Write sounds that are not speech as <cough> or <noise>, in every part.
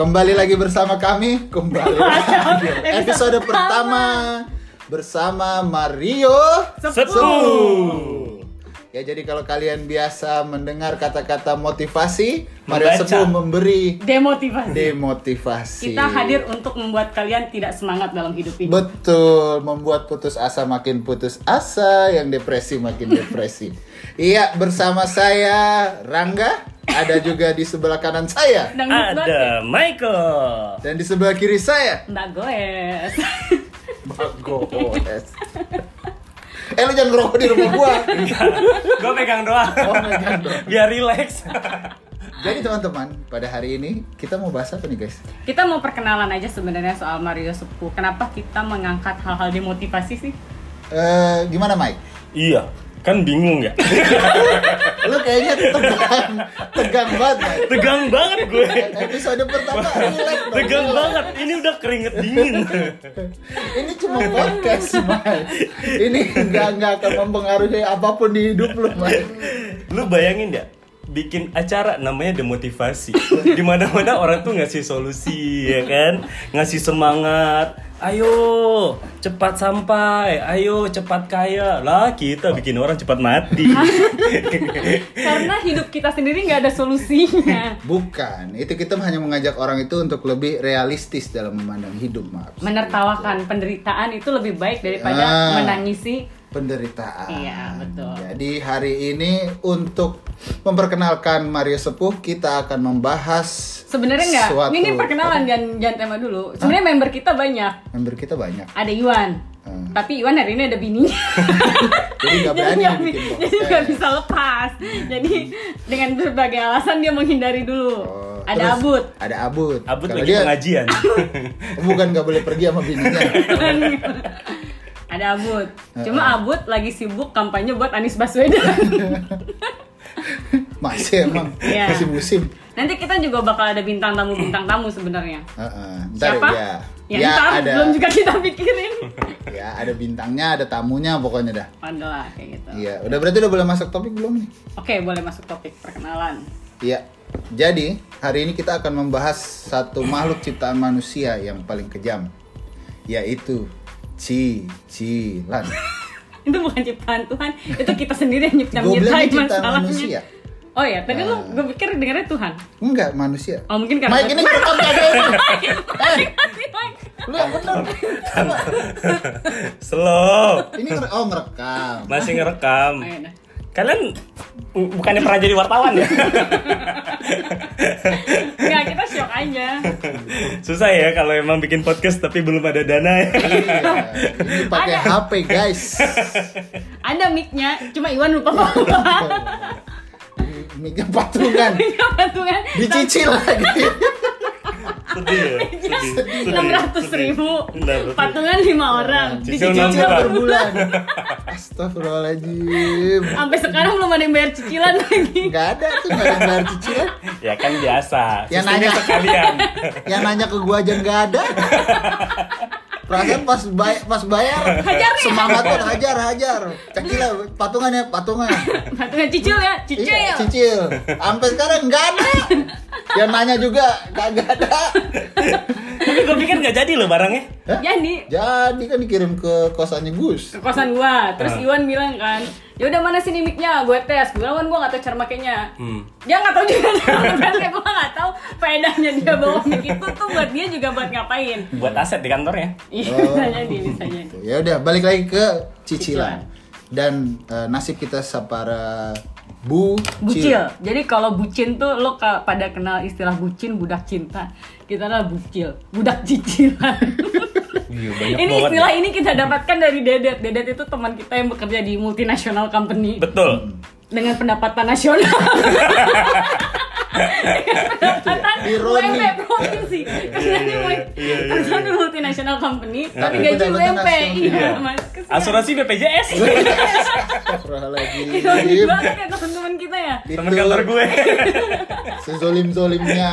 Kembali lagi bersama kami, kembali lagi. <laughs> Episode pertama bersama Mario Sepuh. Ya jadi kalau kalian biasa mendengar kata-kata motivasi, Mario Membaca. Sepuh memberi Demotivasi. demotivasi. Kita hadir untuk membuat kalian tidak semangat dalam hidup ini. Betul, membuat putus asa makin putus asa, yang depresi makin depresi. <laughs> iya, bersama saya Rangga, ada juga di sebelah kanan saya ya. Ada Michael. dan di sebelah kiri saya Mbak Goes. Bagus. eh lu jangan ngerokok di rumah gua. <laughs> Gue pegang doang. Oh, pegang doang. Biar relax. Jadi teman-teman, pada hari ini kita mau bahas apa nih guys? kita mau perkenalan aja sebenarnya soal Mario Sepuh. Kenapa kita mengangkat hal-hal demotivasi sih? Eh gimana Mike? iya, kan bingung ya. <laughs> Lu kayaknya tegang, tegang banget. Tegang banget gue. Episode pertama relax dong. Tegang banget. Ini udah keringet dingin. Ini cuma podcast Mike. Ini nggak nggak akan mempengaruhi apa pun di hidup lu Mike. Lu bayangin ya? Bikin acara namanya demotivasi. <laughs> Di mana-mana orang tuh ngasih solusi ya kan, ngasih semangat. Ayo cepat sampai, ayo cepat kaya. Lah kita bikin orang cepat mati. <laughs> Karena hidup kita sendiri nggak ada solusinya. <laughs> Bukan, itu kita hanya mengajak orang itu untuk lebih realistis dalam memandang hidup, maaf. Menertawakan penderitaan itu lebih baik daripada Ah. menangisi. Penderitaan. Iya, betul. Jadi hari ini untuk memperkenalkan Mario Sepuh kita akan membahas Sebenarnya nggak. suatu- Ini perkenalan jangan jangan tema dulu. Sebenarnya member kita banyak. member kita banyak. Ada Iwan. Hmm. Tapi Iwan hari ini ada bininya. <laughs> Jadi nggak berani bikin podcast. jadi nggak bisa lepas. Jadi dengan berbagai alasan dia menghindari dulu. Oh, ada terus Abut. Ada Abut. Abut Kalau lagi dia pengajian. <laughs> bukan nggak boleh pergi sama bininya. <laughs> ada Abut. Cuma Abut lagi sibuk kampanye buat Anies Baswedan. <laughs> Masih emang Iya. masih musim. Nanti kita juga bakal ada bintang tamu bintang tamu sebenarnya. Heeh. Ntar Siapa? ya. Ya, ya ntar ada. belum juga kita pikirin. <laughs> Ya ada bintangnya, ada tamunya pokoknya dah. Lah kayak gitu. Iya, udah berarti udah boleh masuk topik belum nih? Oke, boleh masuk topik perkenalan. Iya. Jadi, hari ini kita akan membahas satu makhluk ciptaan manusia yang paling kejam, yaitu cicilan. <laughs> Itu bukan ciptaan Tuhan, itu kita sendiri yang nyiptain Gue bilang ciptaan masalahnya. manusia. Oh ya, tadi lu Ah. gue pikir dengarnya Tuhan. Enggak, manusia. Oh mungkin karena Mike ini ngerekam kagak ini? Eh, lu yang bener. <laughs> Slow. Ini oh ngerekam. Masih ngerekam. Ayo dah. Kalian bu- bukannya pernah jadi wartawan ya? <laughs> Nggak, kita shock aja. Susah ya kalau emang bikin podcast tapi belum ada dana ya. Iya, ini pakai HP, guys. <laughs> Ada mic-nya, cuma Iwan lupa bawa. Miknya patungan. Iya patungan. Dicicil lagi. <laughs> Sedih ya. <laughs> Sedih. Enam ratus ribu. Patungan lima orang. Cicil Dicicil enam per bulan. <laughs> Astagfirullahaladzim. Sampai sekarang belum ada yang bayar cicilan lagi. Enggak ada tuh enggak ada yang bayar cicilan. Ya kan biasa. Ya Sistemnya nanya. sekalian. Yang nanya ke gua aja nggak ada. <laughs> Perasaan pas bayar, pas bayar Hajar nih. semangat tuh hajar hajar. Cekila patungan ya patungan. <laughs> Patungan cicil ya, cicil. Iya, cicil. Sampai sekarang nggak ada. Yang nanya juga kagak ada. Tapi gue pikir nggak jadi loh barangnya. Hah? Jadi Jadi kan dikirim ke kosannya Gus. ke kosan gua, terus Ah. Iwan bilang kan, ya udah mana sini mic-nya, gue tes. Gue Wan, gua nggak tahu cara makainya. Hmm. Dia nggak tahu juga cara makainya, gue nggak tahu faedahnya dia bawa mic itu tuh buat dia juga buat ngapain. Buat aset di kantornya. Iya, Oh. bisa <laughs> jadi, bisa jadi. Ya udah balik lagi ke cicilan. Cicilan. Dan eh, nasib kita separa bu Bucil. Jadi kalau bucin tuh lo ka- pada kenal istilah bucin budak cinta. Kita adalah bucil, budak cicilan. Iya ini istilah ya. ini kita dapatkan dari Dedet. Dedet itu teman kita yang bekerja di multinational company Betul. dengan pendapatan nasional. <laughs> pendapatan Ironi. UMP provinsi. Kerja di mul- iya, iya, kerja di multinational company, tapi Tapi gaji UMP. Iya, Iya. Mas. Kesian. Asuransi BPJS. Astagfirullahaladzim. <laughs> Ironi banget ya teman-teman kita ya. Temen kantor gue. <laughs> Sezolim-zolimnya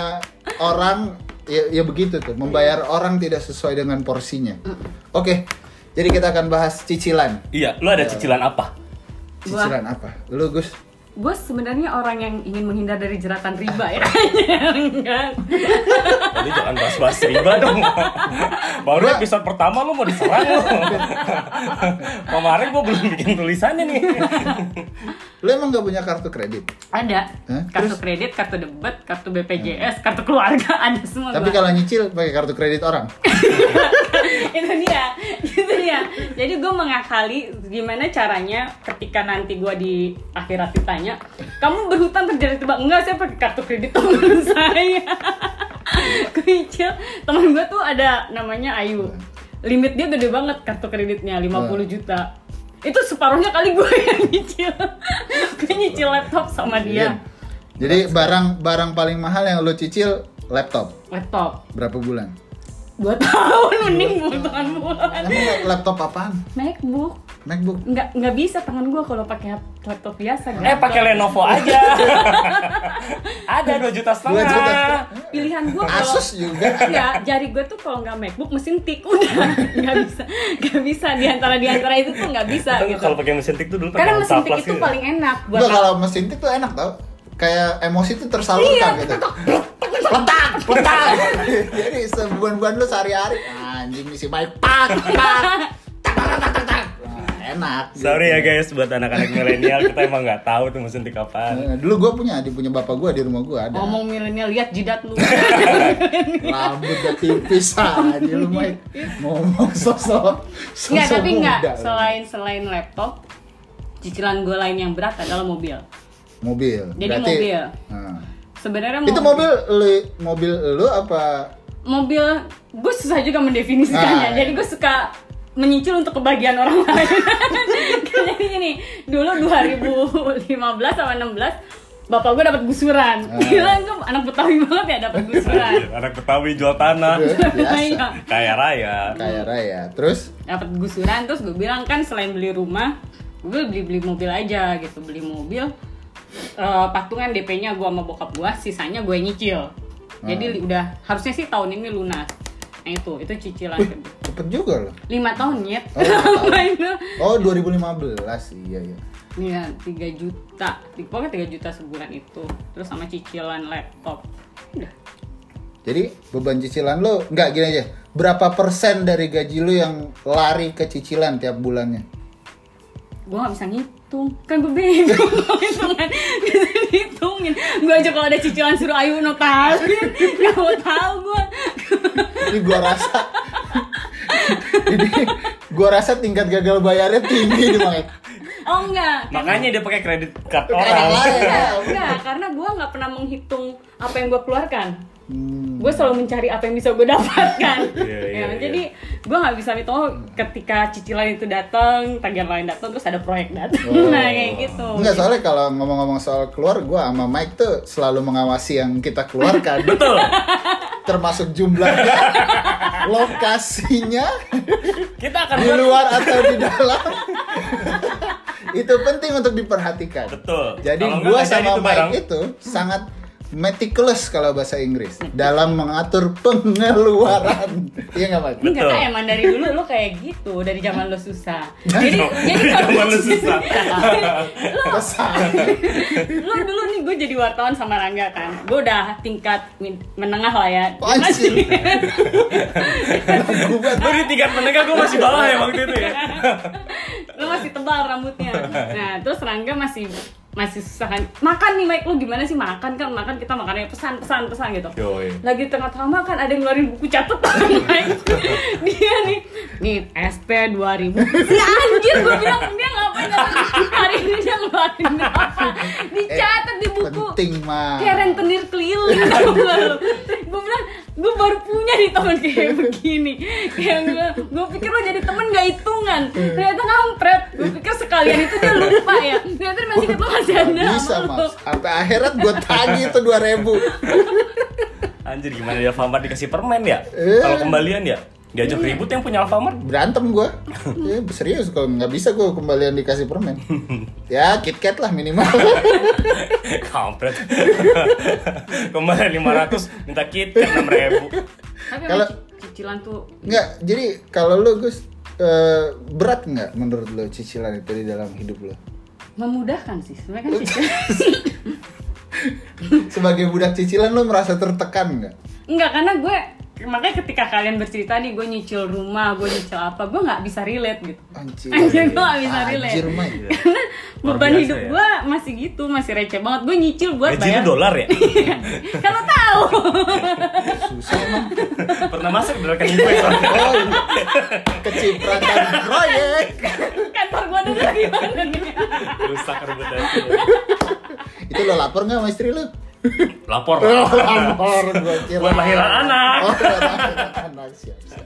orang ya, ya begitu tuh membayar orang tidak sesuai dengan porsinya. Oke, jadi kita akan bahas cicilan. iya, lu ada cicilan apa? Cicilan apa? Lu Gus? Gue sebenarnya orang yang ingin menghindar dari jeratan riba ya <laughs> enggak Jadi jangan bahas-bahas riba dong. Baru episode pertama lu mau diserang lu. Kemarin gua belum bikin tulisannya nih. Lu emang gak punya kartu kredit? ada Hah? kartu Terus? kredit kartu debat kartu BPJS kartu keluarga <laughs> ada semua Tapi kalau nyicil pakai kartu kredit orang. <laughs> itu dia itu dia jadi gue mengakali gimana caranya ketika nanti gue di akhirat ditanya kamu berhutang terjadi tiba enggak saya pakai kartu kredit teman <laughs> saya. Kecil. Teman gue tuh ada namanya Ayu. Limit dia gede banget kartu kreditnya 50 juta. Itu separuhnya kali gue <laughs> yang nyicil. Gue nyicil laptop sama dia. Iya. Jadi barang barang paling mahal yang lo cicil laptop. laptop. Berapa bulan? dua <laughs> tahun mending bulan. Bulan laptop apaan? MacBook MacBook. nggak nggak bisa tangan gue kalau pakai laptop biasa Eh pakai Lenovo aja. <laughs> Ada 2 juta Dua juta. setengah. pilihan gue kalau Asus juga. Enggak, jari gue tuh kalau nggak MacBook mesin tik udah nggak bisa nggak bisa di antara di antara itu tuh nggak bisa Tapi gitu Kalau pakai mesin tik tuh dulu pakai karena mesin tik itu gitu. paling enak buat Enggak kalau mesin tik tuh enak tau. Kayak emosi tuh tersalurkan Iya, gitu. Letak, letak. <laughs> Jadi sebulan-bulan lu sehari-hari anjing isi baik pak, pak. <laughs> tak, tak, tak, tak, tak, tak. Enak. Sorry ya gitu. guys buat anak-anak milenial kita emang nggak tahu tuh mesin tik apaan. Eh, Dulu gue punya, di punya bapak gue di rumah gue ada. ngomong milenial lihat jidat lu <laughs> Rambut udah tipis aja lu main ngomong sosok sosok Nggak, tapi nggak selain selain laptop cicilan gue lain yang berat adalah mobil mobil. Jadi Berarti- mobil. Nah. sebenarnya Itu mobil lu, mobil lu apa? mobil gue susah juga mendefinisikannya Ah, jadi gue suka menyicil untuk kebahagiaan orang lain <laughs> jadi gini dulu 2015 sama 16 bapak gue dapat gusuran Ah. gila gue anak betawi banget ya dapat gusuran <laughs> Anak Betawi jual tanah. Iya. Kaya raya. Kaya raya. Terus dapat gusuran terus gue bilang kan selain beli rumah gue beli beli mobil aja gitu beli mobil Eh, patungan DP-nya gue sama bokap gue sisanya gue nyicil jadi li- udah harusnya sih tahun ini lunas itu itu cicilan wih, cepet juga loh. lima tahun nyet Oh, <laughs> Oh 2015 iya iya. Iya, 3 juta. Pokoknya 3 juta sebulan itu. Terus sama cicilan laptop. Udah. Jadi beban cicilan lu nggak gini aja. Berapa persen dari gaji lu yang lari ke cicilan tiap bulannya? Gue gak bisa ngitung. Kan gue bego. <laughs> Hitungan. Bisa dihitungin. Gue aja kalau ada cicilan suruh ayu notalin. Gak mau tahu gue. Ini gua rasa Ini gua rasa tingkat gagal bayarnya tinggi di Mang. Oh enggak. Makanya dia pakai kredit card orang. Enggak, enggak. Karena gue gak pernah menghitung apa yang gue keluarkan. Hmm. gue selalu mencari apa yang bisa gue dapatkan <laughs> Iya, iya, Ya, iya. jadi gue nggak bisa oh, ketika cicilan itu datang tagihan lain datang terus ada proyek datang Oh. <laughs> nah kayak gitu Enggak soalnya kalau ngomong-ngomong soal keluar, gua sama Mike tuh selalu mengawasi yang kita keluarkan. <laughs> Betul. Termasuk jumlahnya, lokasinya, Kita akan di luar atau di dalam. itu penting untuk diperhatikan. Betul. Jadi jadi sama. Mike itu sangat meticulous kalau bahasa Inggris dalam mengatur pengeluaran. Iya nggak Mike? Enggak Betul. kan emang dari dulu lo kayak gitu dari zaman lo susah jadi jadi Dari kalau zaman <laughs> lu susah. Lo dulu nih gue jadi wartawan sama Rangga kan gue udah tingkat menengah lah ya Anjing. masih- Gua Lu di tingkat menengah gue masih bawah ya waktu itu ya. lo masih tebal rambutnya nah terus Rangga masih masih susah kan. Makan nih Mike. Lo gimana sih makan kan makan kita makannya pesan pesan pesan gitu. Yoi. lagi tengah-tengah makan ada yang ngeluarin buku catatan <laughs> Mike. Dia nih nih SP 2000 si anjir gue bilang dia ngapain hari ini? Dia ngeluarin apa? Dicatat di buku. penting mah. kayak rentenir keliling. <laughs> Gue bilang gue baru punya nih temen kayak begini kayak gue gue pikir lo jadi temen gak hitungan ternyata kampret gue pikir sekalian itu dia lupa ya ternyata dia masih inget lo masih ada Bisa mas. Sampai akhirat gue tagih itu 2000 Anjir gimana dia Alfamart dikasih permen ya? Eh. Kalau kembalian ya? Diajak ribut yang punya Alfamart? Berantem gue. <laughs> Ya, serius kalau nggak bisa gue kembalian dikasih permen. <laughs> Ya KitKat lah minimal. <laughs> Kampret. Kembalian 500 minta kit kan 6000. tapi Kalau- cicilan tuh Nggak. Jadi kalau lu Gus eh, berat nggak menurut lo cicilan itu di dalam hidup lo? memudahkan sih sebenarnya kan cicil Sebagai budak cicilan lo merasa tertekan nggak? Enggak, karena gue makanya ketika kalian bercerita nih gue nyicil rumah, gue nyicil apa, gue nggak bisa relate gitu. Anjir. Anjir, gue gak bisa relate. Anjir. <laughs> Karena beban biasa hidup ya. gue masih gitu, masih receh banget. Gue nyicil buat Gaji bayar. dolar ya? <laughs> Kalau tahu. Susah emang. Pernah masuk di rekening gue. Oh, iya. kecipratan proyek. Kantor gue dulu gimana nih? Rusak reputasi. Itu lo lapor nggak sama istri lo? Lapor <laughs> Oh, lah. lapor gua kira. Buat lahiran anak. Oh, lahiran anak. Siap, siap.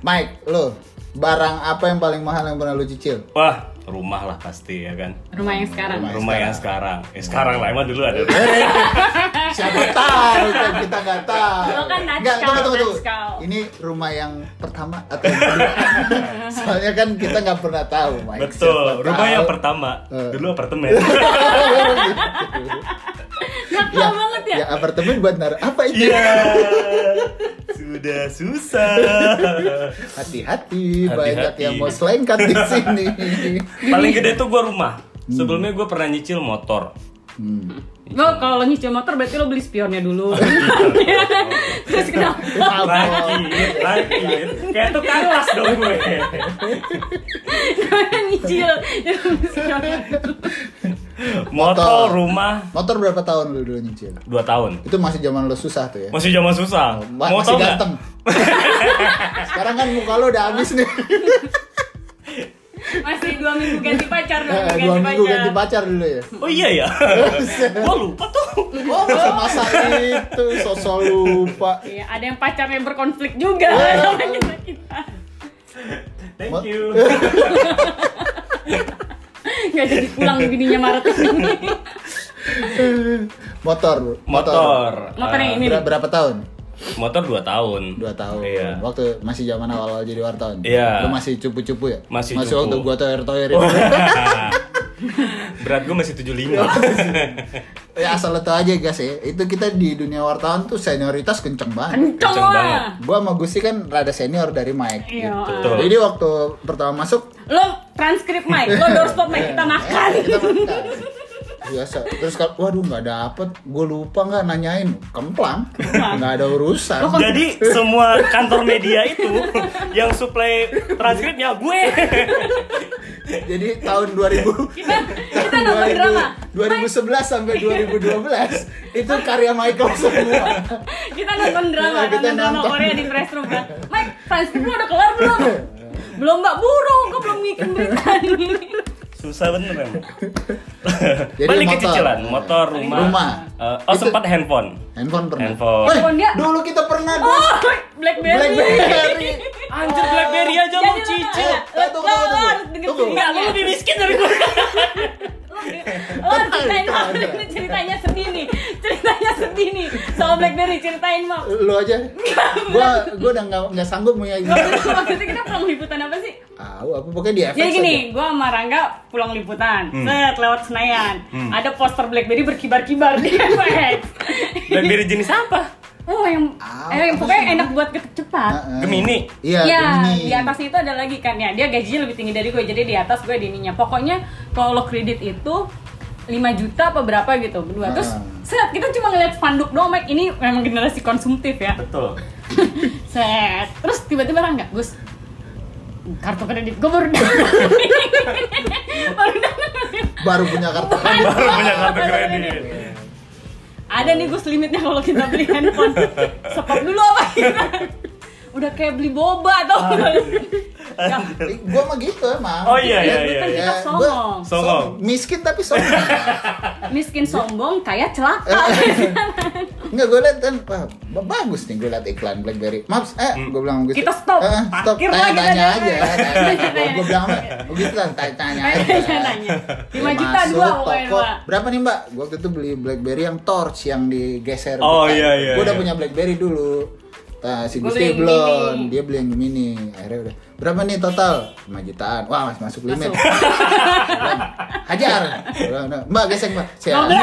Mike, lo barang apa yang paling mahal yang pernah lo cicil? Wah, rumah lah pasti ya kan. Rumah yang sekarang. Rumah. Rumah yang sekarang. Ya sekarang lah, emang dulu ada. Siapa tahu kan kita nggak tahu. Lo kan Nggak, tunggu, tunggu, tunggu. Ini rumah yang pertama atau yang kedua? <laughs> Soalnya kan kita nggak pernah tahu, Mike. Betul, Siapa rumah tahu. yang pertama. Eh. Dulu apartemen. <laughs> Nakal banget ya. Ya apartemen buat naruh apa itu? Iya. Sudah susah. Hati-hati, banyak yang mau selengkat di sini. Paling gede tuh gua rumah. Sebelumnya gue pernah nyicil motor. Hmm. Lo kalau lo nyicil motor berarti lo beli spionnya dulu. <laughs> Terus kenapa? Rakit, rakit. Kayak tukang las dong gue. Namanya nyicil. Motor, Motor. rumah, Motor berapa tahun lu dulu nyicil? 2 tahun. Itu masih zaman lo susah tuh ya? Masih zaman susah. Ma- Mau masih ganteng. <laughs> Sekarang kan muka lo udah habis nih. <laughs> Masih dua minggu ganti pacar, dua Eh, minggu Dua ganti minggu pacar. ganti pacar dulu ya. Oh iya ya. <laughs> Gua lupa tuh. Oh masa-masa itu sosok lupa. Iya, ada yang pacarnya berkonflik juga Eh. sama kita kita. Thank you. Gak jadi pulang bininya Maret ini. Motor. Motor. Motor yang Eh, ini Ber- nih. berapa tahun? motor 2 tahun. Dua tahun. Iya. Waktu masih zaman awal-awal jadi wartawan. Iya. Lu masih cupu-cupu ya? Masih Masih cupu. waktu gua toyer-toyer. <laughs> <laughs> Berat gue masih 75. <laughs> ya asal lo tau aja guys ya. Itu kita di dunia wartawan tuh senioritas kenceng banget. Kenceng Kenceng banget. Gua sama Gusti kan rada senior dari Mike. Iya. Betul. Jadi waktu pertama masuk Lo transkrip Mike, lo doorstop Mike, kita makan. Eh, kita makan. Biasa. Terus kalau waduh nggak dapet, gue lupa nggak nanyain, kemplang, nggak ada urusan. Jadi semua kantor media itu yang supply transkripnya gue. <laughs> Jadi tahun 2000 <laughs> Kita kita nonton drama. 2011 sampai 2012 itu karya Michael semua. Kita nonton drama, Iya, kita nonton drama. Korea di pressroom kan. Mike, transkrip lo udah kelar belum? <laughs> belum mbak buru, gue belum bikin berita nih. Susah bener emang. <laughs> Jadi Balik ke motor. cicilan, motor, rumah. Rumah. Eh, oh Itu- sempat handphone. Handphone pernah. Handphone. Woi, Handphone dia- dulu kita pernah. Oh, <laughs> Blackberry. Blackberry. <laughs> Anjir Blackberry aja Jadi mau lo cicil. Eh, tunggu, Lo- tunggu, lo tunggu. Tunggu. Enggak, lu ceritanya. lebih miskin dari gue. Lo harus ceritain. Ini ceritanya sedih nih. Ceritanya sedih nih. Soal Blackberry ceritain Mak. Lu aja. Gua gua udah nggak nggak sanggup punya gitu. Maksudnya kita pulang liputan apa sih? Tahu apa pokoknya di FX Jadi gini, aja. gue sama Rangga pulang liputan, set lewat Senayan, ada poster BlackBerry berkibar-kibar di FX. Blackberry jenis apa? Oh yang, Ah, eh, yang pokoknya sih? enak buat ketik cepat. Heeh. Gemini. Iya, ya, Gemini. di atas itu ada lagi kan ya. Dia gajinya lebih tinggi dari gue, jadi di atas gue di ininya. Pokoknya kalau lo kredit itu 5 juta apa berapa gitu berdua. Terus set kita cuma ngeliat spanduk doang, Mike. Ini memang generasi konsumtif ya. Betul. <laughs> Set. Terus tiba-tiba Rangga, Gus, kartu kredit gue baru baru baru punya kartu kredit. Baru punya kartu kredit. Ada nih Gus limitnya kalau kita beli handphone. Stop dulu apa kita? Udah kayak beli boba atau ya, Eh, Gua mah gitu emang. Oh iya iya Kan iya. kita iya. sombong. gua Songong. som- miskin tapi sombong. miskin sombong, kaya celaka. <laughs> Enggak gue liat kan, wah ba- bagus nih gue liat iklan BlackBerry. Maps, eh gue bilang gitu. Kita stop. Eh, stop. Tanya, tanya aja. Tanya. Tanya. Gue bilang? Begitu lah, tanya, tanya aja. Lima juta dua pokoknya toko. Berapa nih mbak? Gue waktu itu beli BlackBerry yang torch yang digeser. Oh, iya, iya, Gue udah iya. punya BlackBerry dulu. Nah, si Gusti belum, dia beli yang Gemini. Akhirnya udah, berapa nih total? 5 jutaan. Wah, masih masuk limit. Hajar. "Nah, Mbak, gesek mbak. Saya, 12.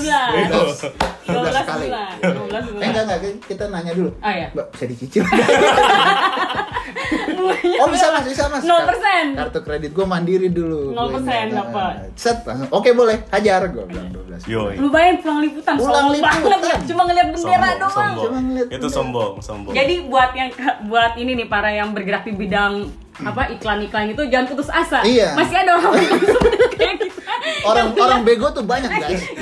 Iya. 12. 12 12 kali. bulan. 12 bulan. Eh enggak enggak kita nanya dulu. Oh, iya. Mbak bisa dicicil. <laughs> Oh bisa mas, bisa mas. 0%. Kartu kredit gue mandiri dulu. 0% Gua ingat. dapat. Set, langsung, oke boleh, hajar gue bilang 12. Yoi. Lu bayangin pulang liputan Pulang banget liputan. cuma ngeliat bendera Sombong, doang. sombong. Cuma ngeliat Itu bendera. sombong, sombong. Jadi buat yang buat ini nih para yang bergerak di bidang apa iklan-iklan itu jangan putus asa. Iya. Masih ada orang <laughs> kayak kita. Orang orang bego tuh banyak guys. <laughs>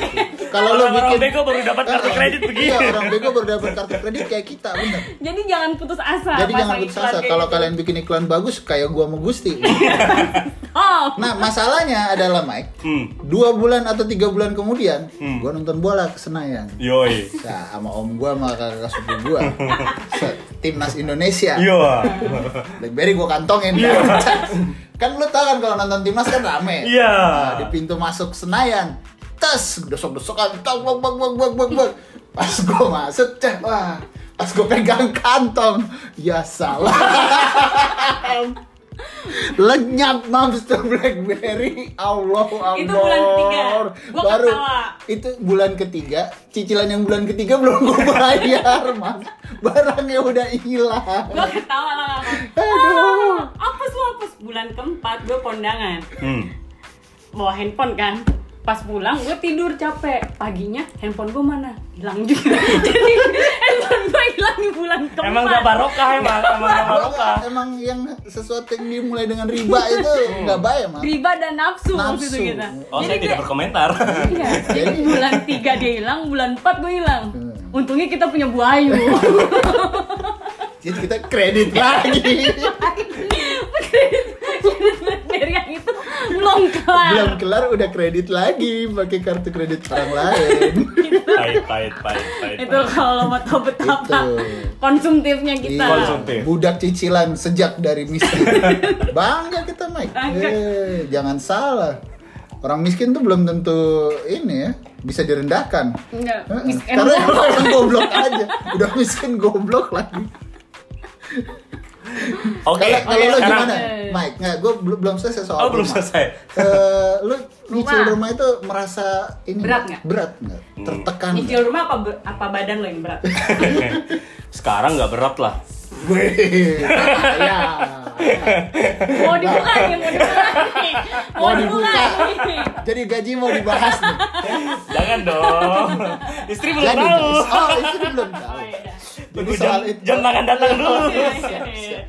Kalau lo bikin bego baru dapat kartu kredit begini. Iya, orang bego baru dapat kartu kredit kayak kita, bener. Jadi jangan putus asa. Jadi jangan putus asa kalau gitu. kalian bikin iklan bagus kayak gua mau Gusti. <laughs> Oh. Nah, masalahnya adalah Mike, Hmm. dua bulan atau tiga bulan kemudian, Hmm. gua nonton bola ke Senayan. Yoi. Nah, sama om gua sama kakak sepupu gua. <laughs> Timnas Indonesia. Iya. Blackberry gua kantongin Iya. <laughs> kan lu tau kan kalau nonton timnas kan rame Iya. Nah, di pintu masuk Senayan tes desok desokan bang bang bang bang bang bang bang pas gua masuk cek wah pas gua pegang kantong ya salah <laughs> lenyap mams tuh Blackberry Allah Allah Itu bulan ketiga. Gua baru ketawa. itu bulan ketiga cicilan yang bulan ketiga belum gua bayar mas barangnya udah hilang Gue ketawa lah apa. Aduh. Ah, apes lu apes. Bulan keempat gue kondangan. Hmm. Bawa handphone kan. Pas pulang gue tidur capek. Paginya handphone gue mana? Hilang juga. <laughs> Jadi handphone gue hilang di bulan keempat. Emang gak barokah emang, emang gak barokah. Emang yang sesuatu yang dimulai dengan riba itu nggak baik mas. Riba dan nafsu, Nafsu. itu kita. Oh, saya Jadi tidak kayak- berkomentar. Iya, jadi <laughs> bulan 3 dia hilang, bulan 4 gue hilang. Hmm. Untungnya kita punya Bu Ayu. <laughs> Jadi kita kredit lagi. Dari yang itu belum kelar. Belum kelar udah kredit lagi pakai kartu kredit orang lain. Pahit, pahit, pahit, pahit. Itu kalau mau tahu betapa Itu. konsumtifnya kita. Iya. Konsumtif. Budak cicilan sejak dari miskin. <laughs> Bangga kita Mike. Bangga. Eh, jangan salah. Orang miskin tuh belum tentu ini ya bisa direndahkan. Enggak, mis- Karena orang goblok aja. Udah miskin goblok lagi. Oke, Kalau lo sekarang. gimana, Mike? Nggak, gue belum belum selesai soal Oh, belum rumah. selesai. Eh, lu nyicil Rumah. rumah itu merasa ini Berat nggak? Berat nggak? Hmm. Tertekan. Nyicil rumah apa apa badan lo yang berat? Sekarang nggak berat lah. Gue. <laughs> ya. Mau dibuka nih, mau dibuka nih. Mau Mau dibuka dibuka. Jadi gaji mau dibahas nih. Jangan dong. Istri belum Jadi, tahu. oh istri belum tahu. Oh, iya. Jadi Tunggu soal jam, itu. jam makan datang dulu. Iya, iya, iya. <laughs>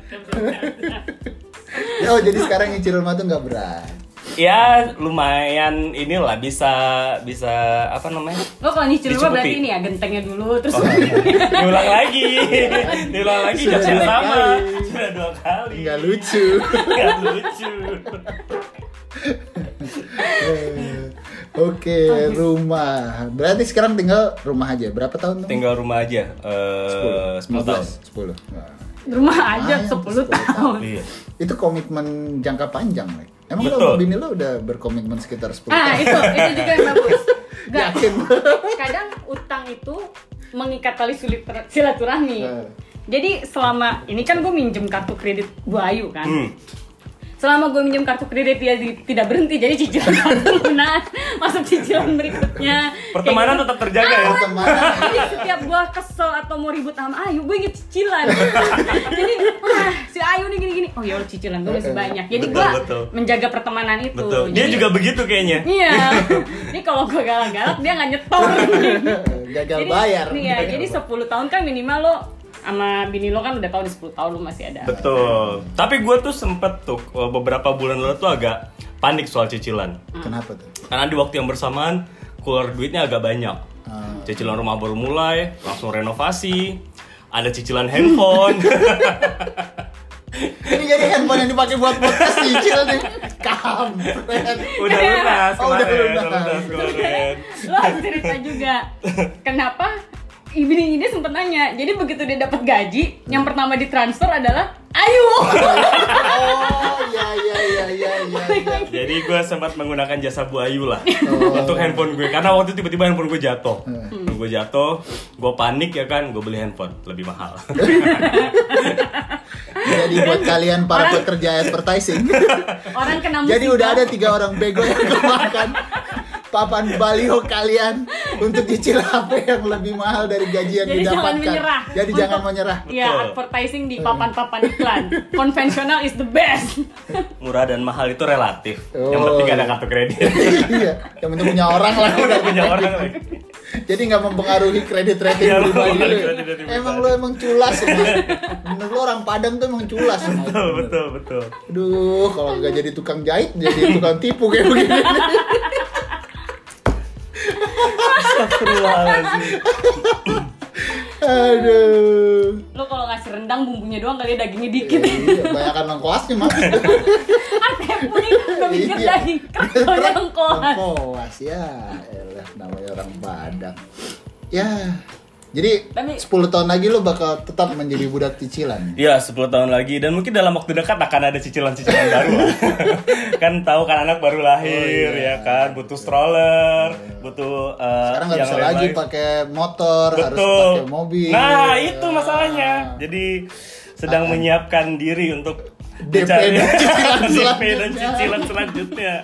Ya, oh, jadi sekarang nyicil rumah tuh nggak berat. Ya lumayan inilah bisa bisa apa namanya Lo kalau nyicil rumah berarti ini ya gentengnya dulu terus Oh, diulang lagi <laughs> diulang lagi Sudah sama kali. sudah dua kali Nggak lucu. <laughs> nggak lucu Eh, Oke, rumah. Berarti sekarang tinggal rumah aja. Berapa tahun? tuh? tinggal rumah aja eh 10 tahun 10. Nah. Rumah aja Lumayan, 10 10 tahun. iya Itu komitmen jangka panjang, Mike. Emang lo Betul. bini lo udah berkomitmen sekitar 10 Ah, tahun? itu itu juga yang bagus. <laughs> Enggak. Yakin? Kadang utang itu mengikat tali sulit silaturahmi. Eh. Jadi selama ini kan gue minjem kartu kredit Bu Ayu kan. hmm. Selama gue minjem kartu kredit dia di- tidak berhenti, jadi cicilan <laughs> kartu lunas, masuk cicilan berikutnya. pertemanan Kayak gitu. tetap terjaga ya Pertemanan. Jadi setiap gue kesel atau mau ribut sama Ayu, gue inget cicilan. <laughs> Jadi, wah si Ayu nih gini-gini. Oh ya cicilan gue masih banyak. Jadi gue menjaga pertemanan itu. betul dia Jadi- juga begitu kayaknya Iya. <laughs> Ini kalau gue galak-galak dia nggak nyetor. Gagal jadi, bayar. Iya, jadi 10 tahun kan minimal lo sama bini lo kan udah tahu di 10 tahun lo masih ada. betul tapi gue tuh sempet tuh eh, beberapa bulan lalu tuh agak panik soal cicilan Kenapa tuh? karena di waktu yang bersamaan keluar duitnya agak banyak Ah. cicilan rumah baru mulai langsung renovasi ada cicilan handphone <laughs> Ini jadi handphone yang dipakai buat podcast cicil nih. Kampret. udah lunas Oh, udah kemarin lunas. udah lunas kemarin <laughs> lo harus cerita juga. Kenapa Bini dia sempet nanya, jadi begitu dia dapat gaji, yang pertama ditransfer adalah Ayu. Oh, <laughs> ya ya ya ya ya. ya. Jadi gue sempat menggunakan jasa Bu Ayu lah untuk handphone gue karena waktu tiba-tiba handphone gue jatuh. Gue jatuh, gue panik ya kan, gue beli handphone lebih mahal. <laughs> Jadi buat kalian para pekerja advertising. Orang kena musibah. Jadi udah ada tiga orang bego yang kemakan papan baliho kalian untuk cicil HP yang lebih mahal dari gaji yang Jadi didapatkan. jangan menyerah. Jadi Untuk- jangan menyerah. Iya, Betul. advertising di papan-papan iklan. Konvensional is the best. Murah dan mahal itu relatif. Yang Oh, penting ada iya. kartu kredit. <laughs> iya, yang penting punya orang lah. Udah punya orang lagi. Jadi nggak mempengaruhi kredit rating Iya, pribadi lu. kredit rating Emang pribadi. lu emang culas emang. Bener lu orang Padang tuh emang culas. emang. Betul, betul, betul. Aduh, kalau nggak jadi tukang jahit, jadi tukang tipu kayak begini. Astagfirullahaladzim. Aduh. Lo kalau ngasih rendang bumbunya doang kali ya dagingnya dikit. Iya, banyakan lengkoasnya mas. ah tempo nih, gue pikir Iya. daging kertonya lengkoas. Lengkoas ya, elah namanya orang Padang. Ya, jadi Tapi- 10 tahun lagi lo bakal tetap menjadi budak cicilan. <laughs> Iya, 10 tahun lagi dan mungkin dalam waktu dekat akan ada cicilan-cicilan <laughs> baru kan tahu kan anak baru lahir Oh, iya. ya kan, butuh stroller, butuh uh, Sekarang nggak yang bisa lagi pakai motor, harus Betul. pakai mobil. Nah, itu Ya. masalahnya. Jadi sedang menyiapkan diri untuk DP dan cicilan <laughs> DP dan cicilan selanjutnya.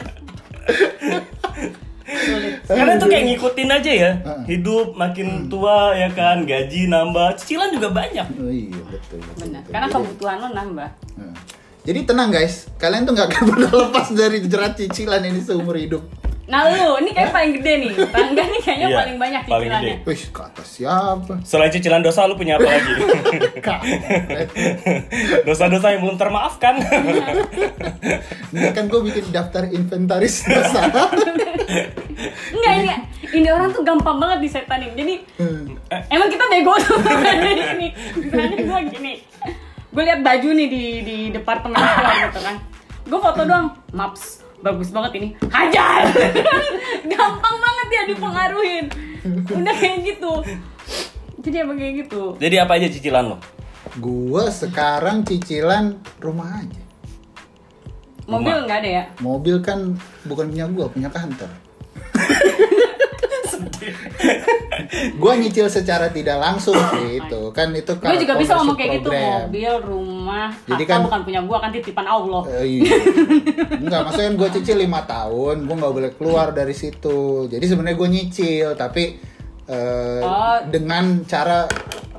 Karena itu kayak ngikutin aja ya. Heeh. Hidup makin tua ya kan, gaji nambah, cicilan juga banyak. Oh iya betul. betul, Benar, betul. karena kebutuhan lo nambah. Nah, Jadi tenang guys, kalian tuh nggak <laughs> akan pernah lepas dari jerat cicilan ini seumur hidup. Nah lu, ini kayak paling gede nih. Tangga nih kayaknya Iya, paling banyak paling cicilannya. gede. Wih, kata siapa? Selain cicilan dosa, lu punya apa lagi? <laughs> Dosa-dosa yang belum termaafkan. Ini kan gue bikin daftar inventaris dosa. Enggak ini, ini orang tuh gampang banget disetanin. Jadi Hmm. emang kita bego tuh <laughs> di sini. Misalnya gue gini, gue lihat baju nih di di departemen gitu kan. Gue foto doang, maps bagus banget ini, hajar. <laughs> gampang banget ya dipengaruhin. Udah kayak gitu. Jadi emang kayak gitu. Jadi apa aja cicilan lo? gue sekarang cicilan rumah aja. Mobil nggak ada ya? Mobil kan bukan punya gue, punya kantor. <laughs> gue nyicil secara tidak langsung sih itu kan itu Gue juga bisa ngomong kayak gitu, mobil, rumah, Jadi harta kan- bukan punya gua kan titipan Allah. Eh, iya. Enggak, maksudnya gue cicil lima tahun, gue nggak boleh keluar dari situ. Jadi sebenarnya gue nyicil, tapi eh, Oh. dengan cara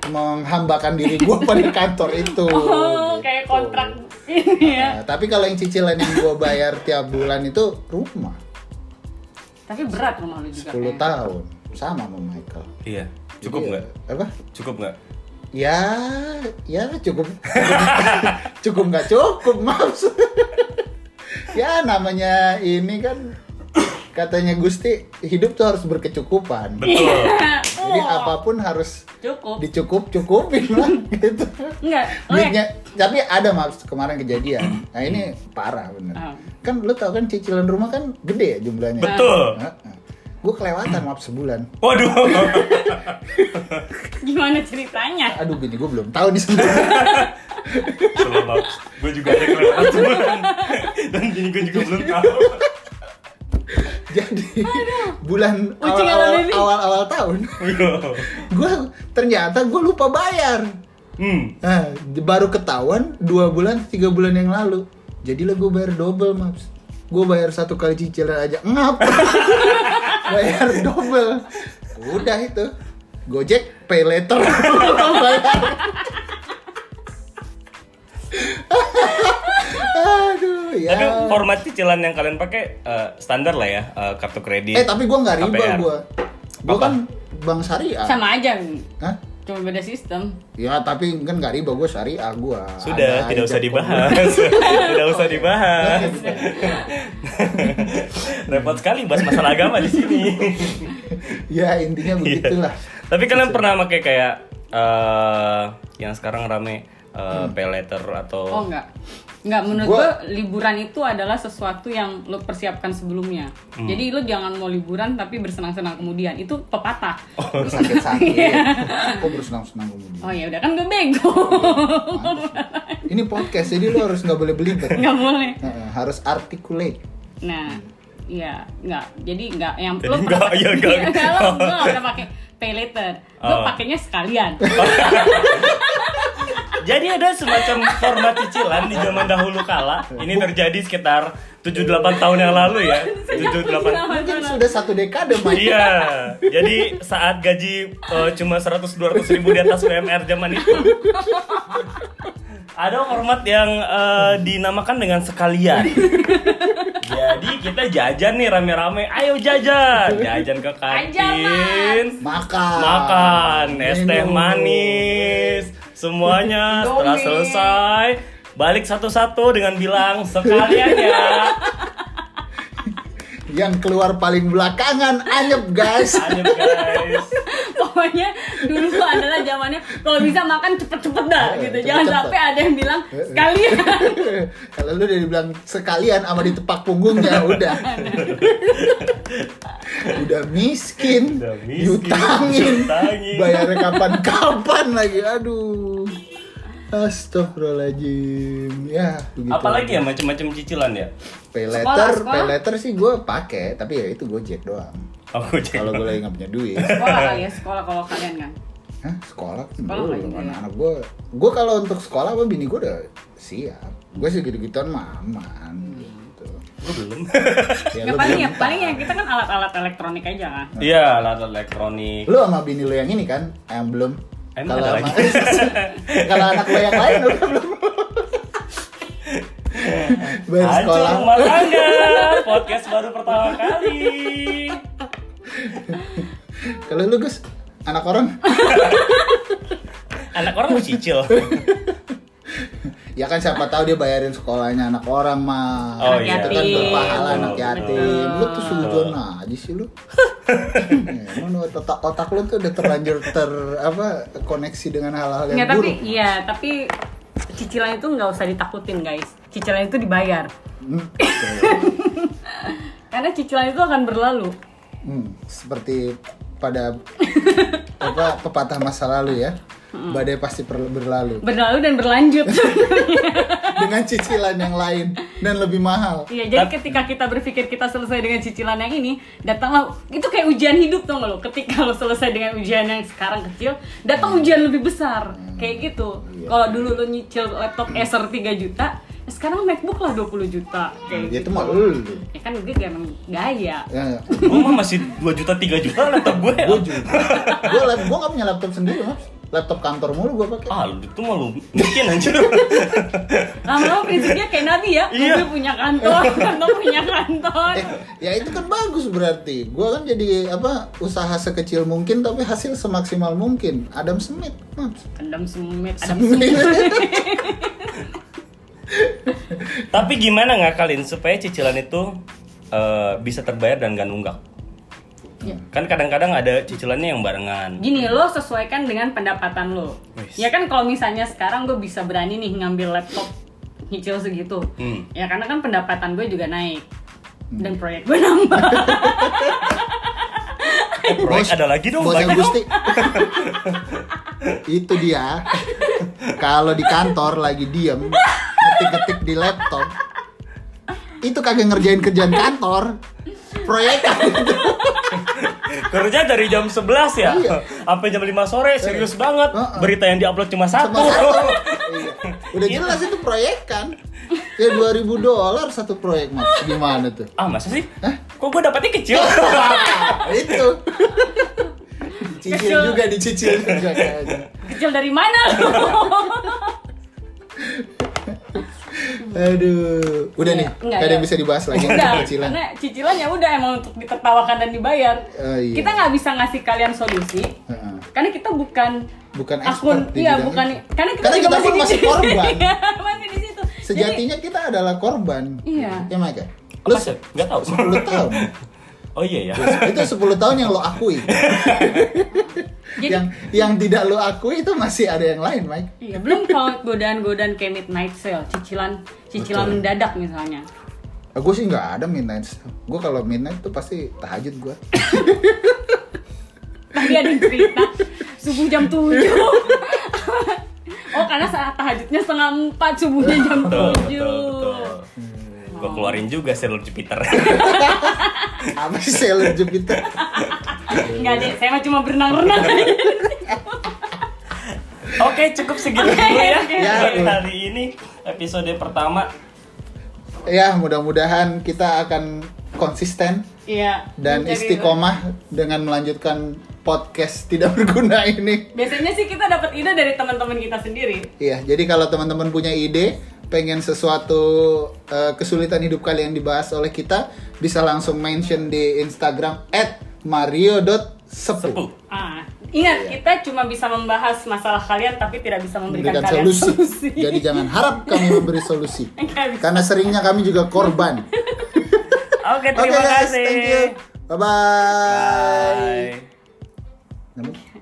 menghambakan diri gue <laughs> pada kantor itu. Oh, kayak Gitu. kontrak ini ya. Nah, tapi kalau yang cicilan yang gue bayar tiap bulan itu rumah, Tapi berat rumah lu juga. 10 kayaknya. tahun, sama sama Michael. Iya. Cukup Jadi, nggak? Apa? Cukup nggak? Ya, ya cukup. <laughs> cukup nggak cukup, maaf. <laughs> ya namanya ini kan katanya Gusti hidup tuh harus berkecukupan. Betul. <laughs> Jadi Oh, apa pun harus cukup. dicukup cukupin lah gitu. Enggak. Oh. Duitnya, tapi ada maaf kemarin kejadian. Nah ini parah bener. Ah. Kan lu tau kan cicilan rumah kan gede ya jumlahnya. Betul. Gue kelewatan maaf sebulan. Waduh. <laughs> Gimana ceritanya? Aduh gini gue belum tahu nih sebenarnya. Selamat. Gue juga ada kelewatan sebulan. Dan gini gue juga belum tahu. Jadi bulan Ucing awal-awal ala baby. awal-awal tahun, gue ternyata gue lupa bayar. Hmm. Nah, baru ketahuan dua bulan tiga bulan yang lalu. Jadilah gue bayar double maps. Gue bayar satu kali cicilan aja ngap. <laughs> bayar double. Udah itu. Gojek pay later. bayar. Aduh, ya. Tapi format cicilan yang kalian pakai eh, standar lah ya, eh, kartu kredit. Eh tapi gue nggak riba gue. Gue Apa? kan bank syariah. Sama aja. Hah? Cuma beda sistem. Ya tapi kan nggak riba gue syariah gue. Sudah, <laughs> tidak usah dibahas. tidak usah dibahas. Repot sekali bahas masalah agama di sini. ya intinya begitulah. Tapi kalian pernah pakai kayak eh yang sekarang rame eh, pay letter atau Oh enggak. Enggak, menurut Gua- gua liburan itu adalah sesuatu yang lo persiapkan sebelumnya. Hmm. Jadi lo jangan mau liburan tapi bersenang-senang kemudian. Itu pepatah. Sakit-sakit. <laughs> Kok bersenang-senang kemudian. Oh ya udah kan gue bego. Ini podcast jadi lu harus nggak boleh belibet. Enggak boleh. Heeh, harus articulate. Nah, iya, enggak. Jadi enggak yang Jadi lo enggak, iya, enggak. Enggak, <laughs> lo gue enggak pernah pakai pay later. Gue Oh. pakainya sekalian. <laughs> Jadi ada semacam format cicilan di zaman dahulu kala. Ini terjadi sekitar 7-8 tahun yang lalu ya. 7-8 Mungkin sudah satu dekade, Mike. Iya, jadi saat gaji eh, cuma 100-200 ribu di atas UMR zaman itu. Ada format yang eh, dinamakan dengan sekalian. Jadi kita jajan nih rame-rame, ayo jajan. Jajan ke kantin. Makan. Makan, es teh manis Semuanya setelah selesai Balik satu-satu dengan bilang sekalian ya. Yang keluar paling belakangan anyep, guys. Anyep guys Pokoknya dulu tuh adalah zamannya kalau bisa makan cepet-cepet dah gitu. Jangan Cepet-cepet. sampai ada yang bilang sekalian. <laughs> Kalau lu udah dibilang sekalian sama ditepak punggungnya, <laughs> udah. <laughs> udah miskin, Udah miskin, diutangin. bayarnya kapan-kapan lagi, aduh. Astagfirullahaladzim Ya begitu Apalagi ya macam-macam cicilan ya? Pay Sekolah, letter, sekolah. pay letter sih gue pakai, tapi ya itu gojek doang. Cek. Kalau gue lagi nggak punya duit. Sekolah kali ya, sekolah kalau kalian kan. Hah, sekolah kan Sekolah belum. lagi, ya. Anak-anak gue, gue kalau untuk sekolah apa bini gue udah siap. Gue sih gitu-gituan mah aman gitu. Gue belum. Ya, Ya, paling ya belum paling ya kita kan alat-alat elektronik aja kan. Iya, alat elektronik. Lu sama bini lu yang ini kan, yang belum. Emang Kalau lagi? <laughs> kalau anak lu yang lain udah belum. Bayar Hancur sekolah. rumah tangga. Podcast baru pertama kali. <laughs> Kalau lu Gus, anak orang? Anak orang mau cicil. Ya kan siapa tahu dia bayarin sekolahnya anak orang mah. Oh, itu iya. kan berpahala anak Betul, yatim. Lu tuh sujon aja sih lu. <laughs> Emang lu otak, otak lu tuh udah terlanjur ter apa koneksi dengan hal-hal yang Nggak, tapi buruk. iya, tapi cicilan itu nggak usah ditakutin guys. Cicilan itu dibayar. Hmm, <laughs> Karena cicilan itu akan berlalu. Hmm, seperti pada <laughs> apa pepatah masa lalu ya. Badai pasti berlalu Berlalu dan berlanjut. <laughs> dengan cicilan yang lain dan lebih mahal. Iya, jadi ketika kita berpikir kita selesai dengan cicilan yang ini, datanglah itu kayak ujian hidup tuh lo. Ketika lo selesai dengan ujian yang sekarang kecil, datang ujian lebih besar. Kayak gitu. Iya. Kalau dulu lo nyicil laptop Acer 3 juta, sekarang MacBook lah 20 juta. Kayak Ya gitu. itu mah lu. Ya kan gue emang gaya. Ya, Gue mah masih 2 juta 3 juta laptop gue. gue juga. gue lap, gue gak punya laptop sendiri mas. Laptop kantor mulu gue pakai. Ah, lu itu mah lu bikin anjir. Lama-lama prinsipnya kayak Nabi ya, Iya. mobil punya kantor, <laughs> kantor punya kantor. Eh, ya itu kan bagus berarti. Gue kan jadi apa usaha sekecil mungkin tapi hasil semaksimal mungkin. Adam Smith. Adam Smith, Adam Smith. <laughs> Tapi gimana ngakalin supaya cicilan itu eh, bisa terbayar dan gak nunggak? Ya. Kan kadang-kadang ada cicilannya yang barengan. Gini, lo sesuaikan dengan pendapatan lo. Ya kan kalau misalnya sekarang gue bisa berani nih ngambil laptop nyicil segitu. Hmm. Ya karena kan pendapatan gue juga naik. Dan proyek gue nambah. Eh, proyek ada lagi dong, Bos dong. Gusti. itu dia. Kalau di kantor lagi diem, ngetik-ngetik di laptop, itu kagak ngerjain kerjaan kantor. Proyek Kerja dari jam 11 ya? Iya. Sampai jam 5 sore, serius banget. Heeh. Berita yang diupload cuma satu. sama satu. <laughs> Iya. Udah jelas itu proyek kan. Ya 2000 dolar satu proyek mas. Gimana tuh? ah, masa sih? Hah? Kok gue dapetnya kecil? <laughs> itu. Dicicil Kecil. juga, dicicil juga kayaknya. Kecil dari mana? <laughs> Aduh, udah nih, Iya, enggak, gak ada yang iya. bisa dibahas lagi <laughs> untuk cicilan. karena cicilan ya udah emang untuk ditertawakan dan dibayar. Oh, iya. Kita nggak bisa ngasih kalian solusi, Heeh. karena kita bukan Bukan akun, iya bukan, itu. karena kita, Karena juga kita pun di masih situ. korban. <laughs> Iya, masih di situ. Jadi, Sejatinya kita adalah korban. Iya. Ya. Apa Lu sih? Nggak tahu. 10 tahun. <laughs> Oh iya ya. itu 10 tahun yang lo akui. <laughs> Jadi- yang yang tidak lo akui itu masih ada yang lain, Mike. Iya, belum kalau godaan-godaan kayak midnight sale, cicilan cicilan Betul. mendadak misalnya. gue sih nggak ada midnight. Gue kalau midnight tuh pasti tahajud gue. <laughs> Tadi ada yang cerita subuh jam 7. <laughs> oh, karena saat tahajudnya setengah 4, subuhnya jam 7. Betul, betul, betul. Gue keluarin juga Sailor Jupiter. Apa sih Sailor Jupiter? Enggak deh, saya mah cuma berenang-renang. Oke, cukup segitu Oke, dulu ya. oke. Ya, hari ini episode pertama. Ya, mudah-mudahan kita akan konsisten Iya. dan istiqomah dengan melanjutkan podcast tidak berguna ini. Biasanya sih kita dapat ide dari teman-teman kita sendiri. Iya, jadi kalau teman-teman punya ide, pengen sesuatu eh, kesulitan hidup kalian dibahas oleh kita, bisa langsung mention di Instagram @mario.sepu. Sepuh. Ah, ingat Iya. kita cuma bisa membahas masalah kalian tapi tidak bisa memberikan, Memberikan kalian solusi. solusi. Jadi jangan harap kami memberi solusi. <laughs> Karena seringnya kami juga korban. Oke, <laughs> Oke terima guys, kasih. thank you. Bye-bye. Bye. Namun-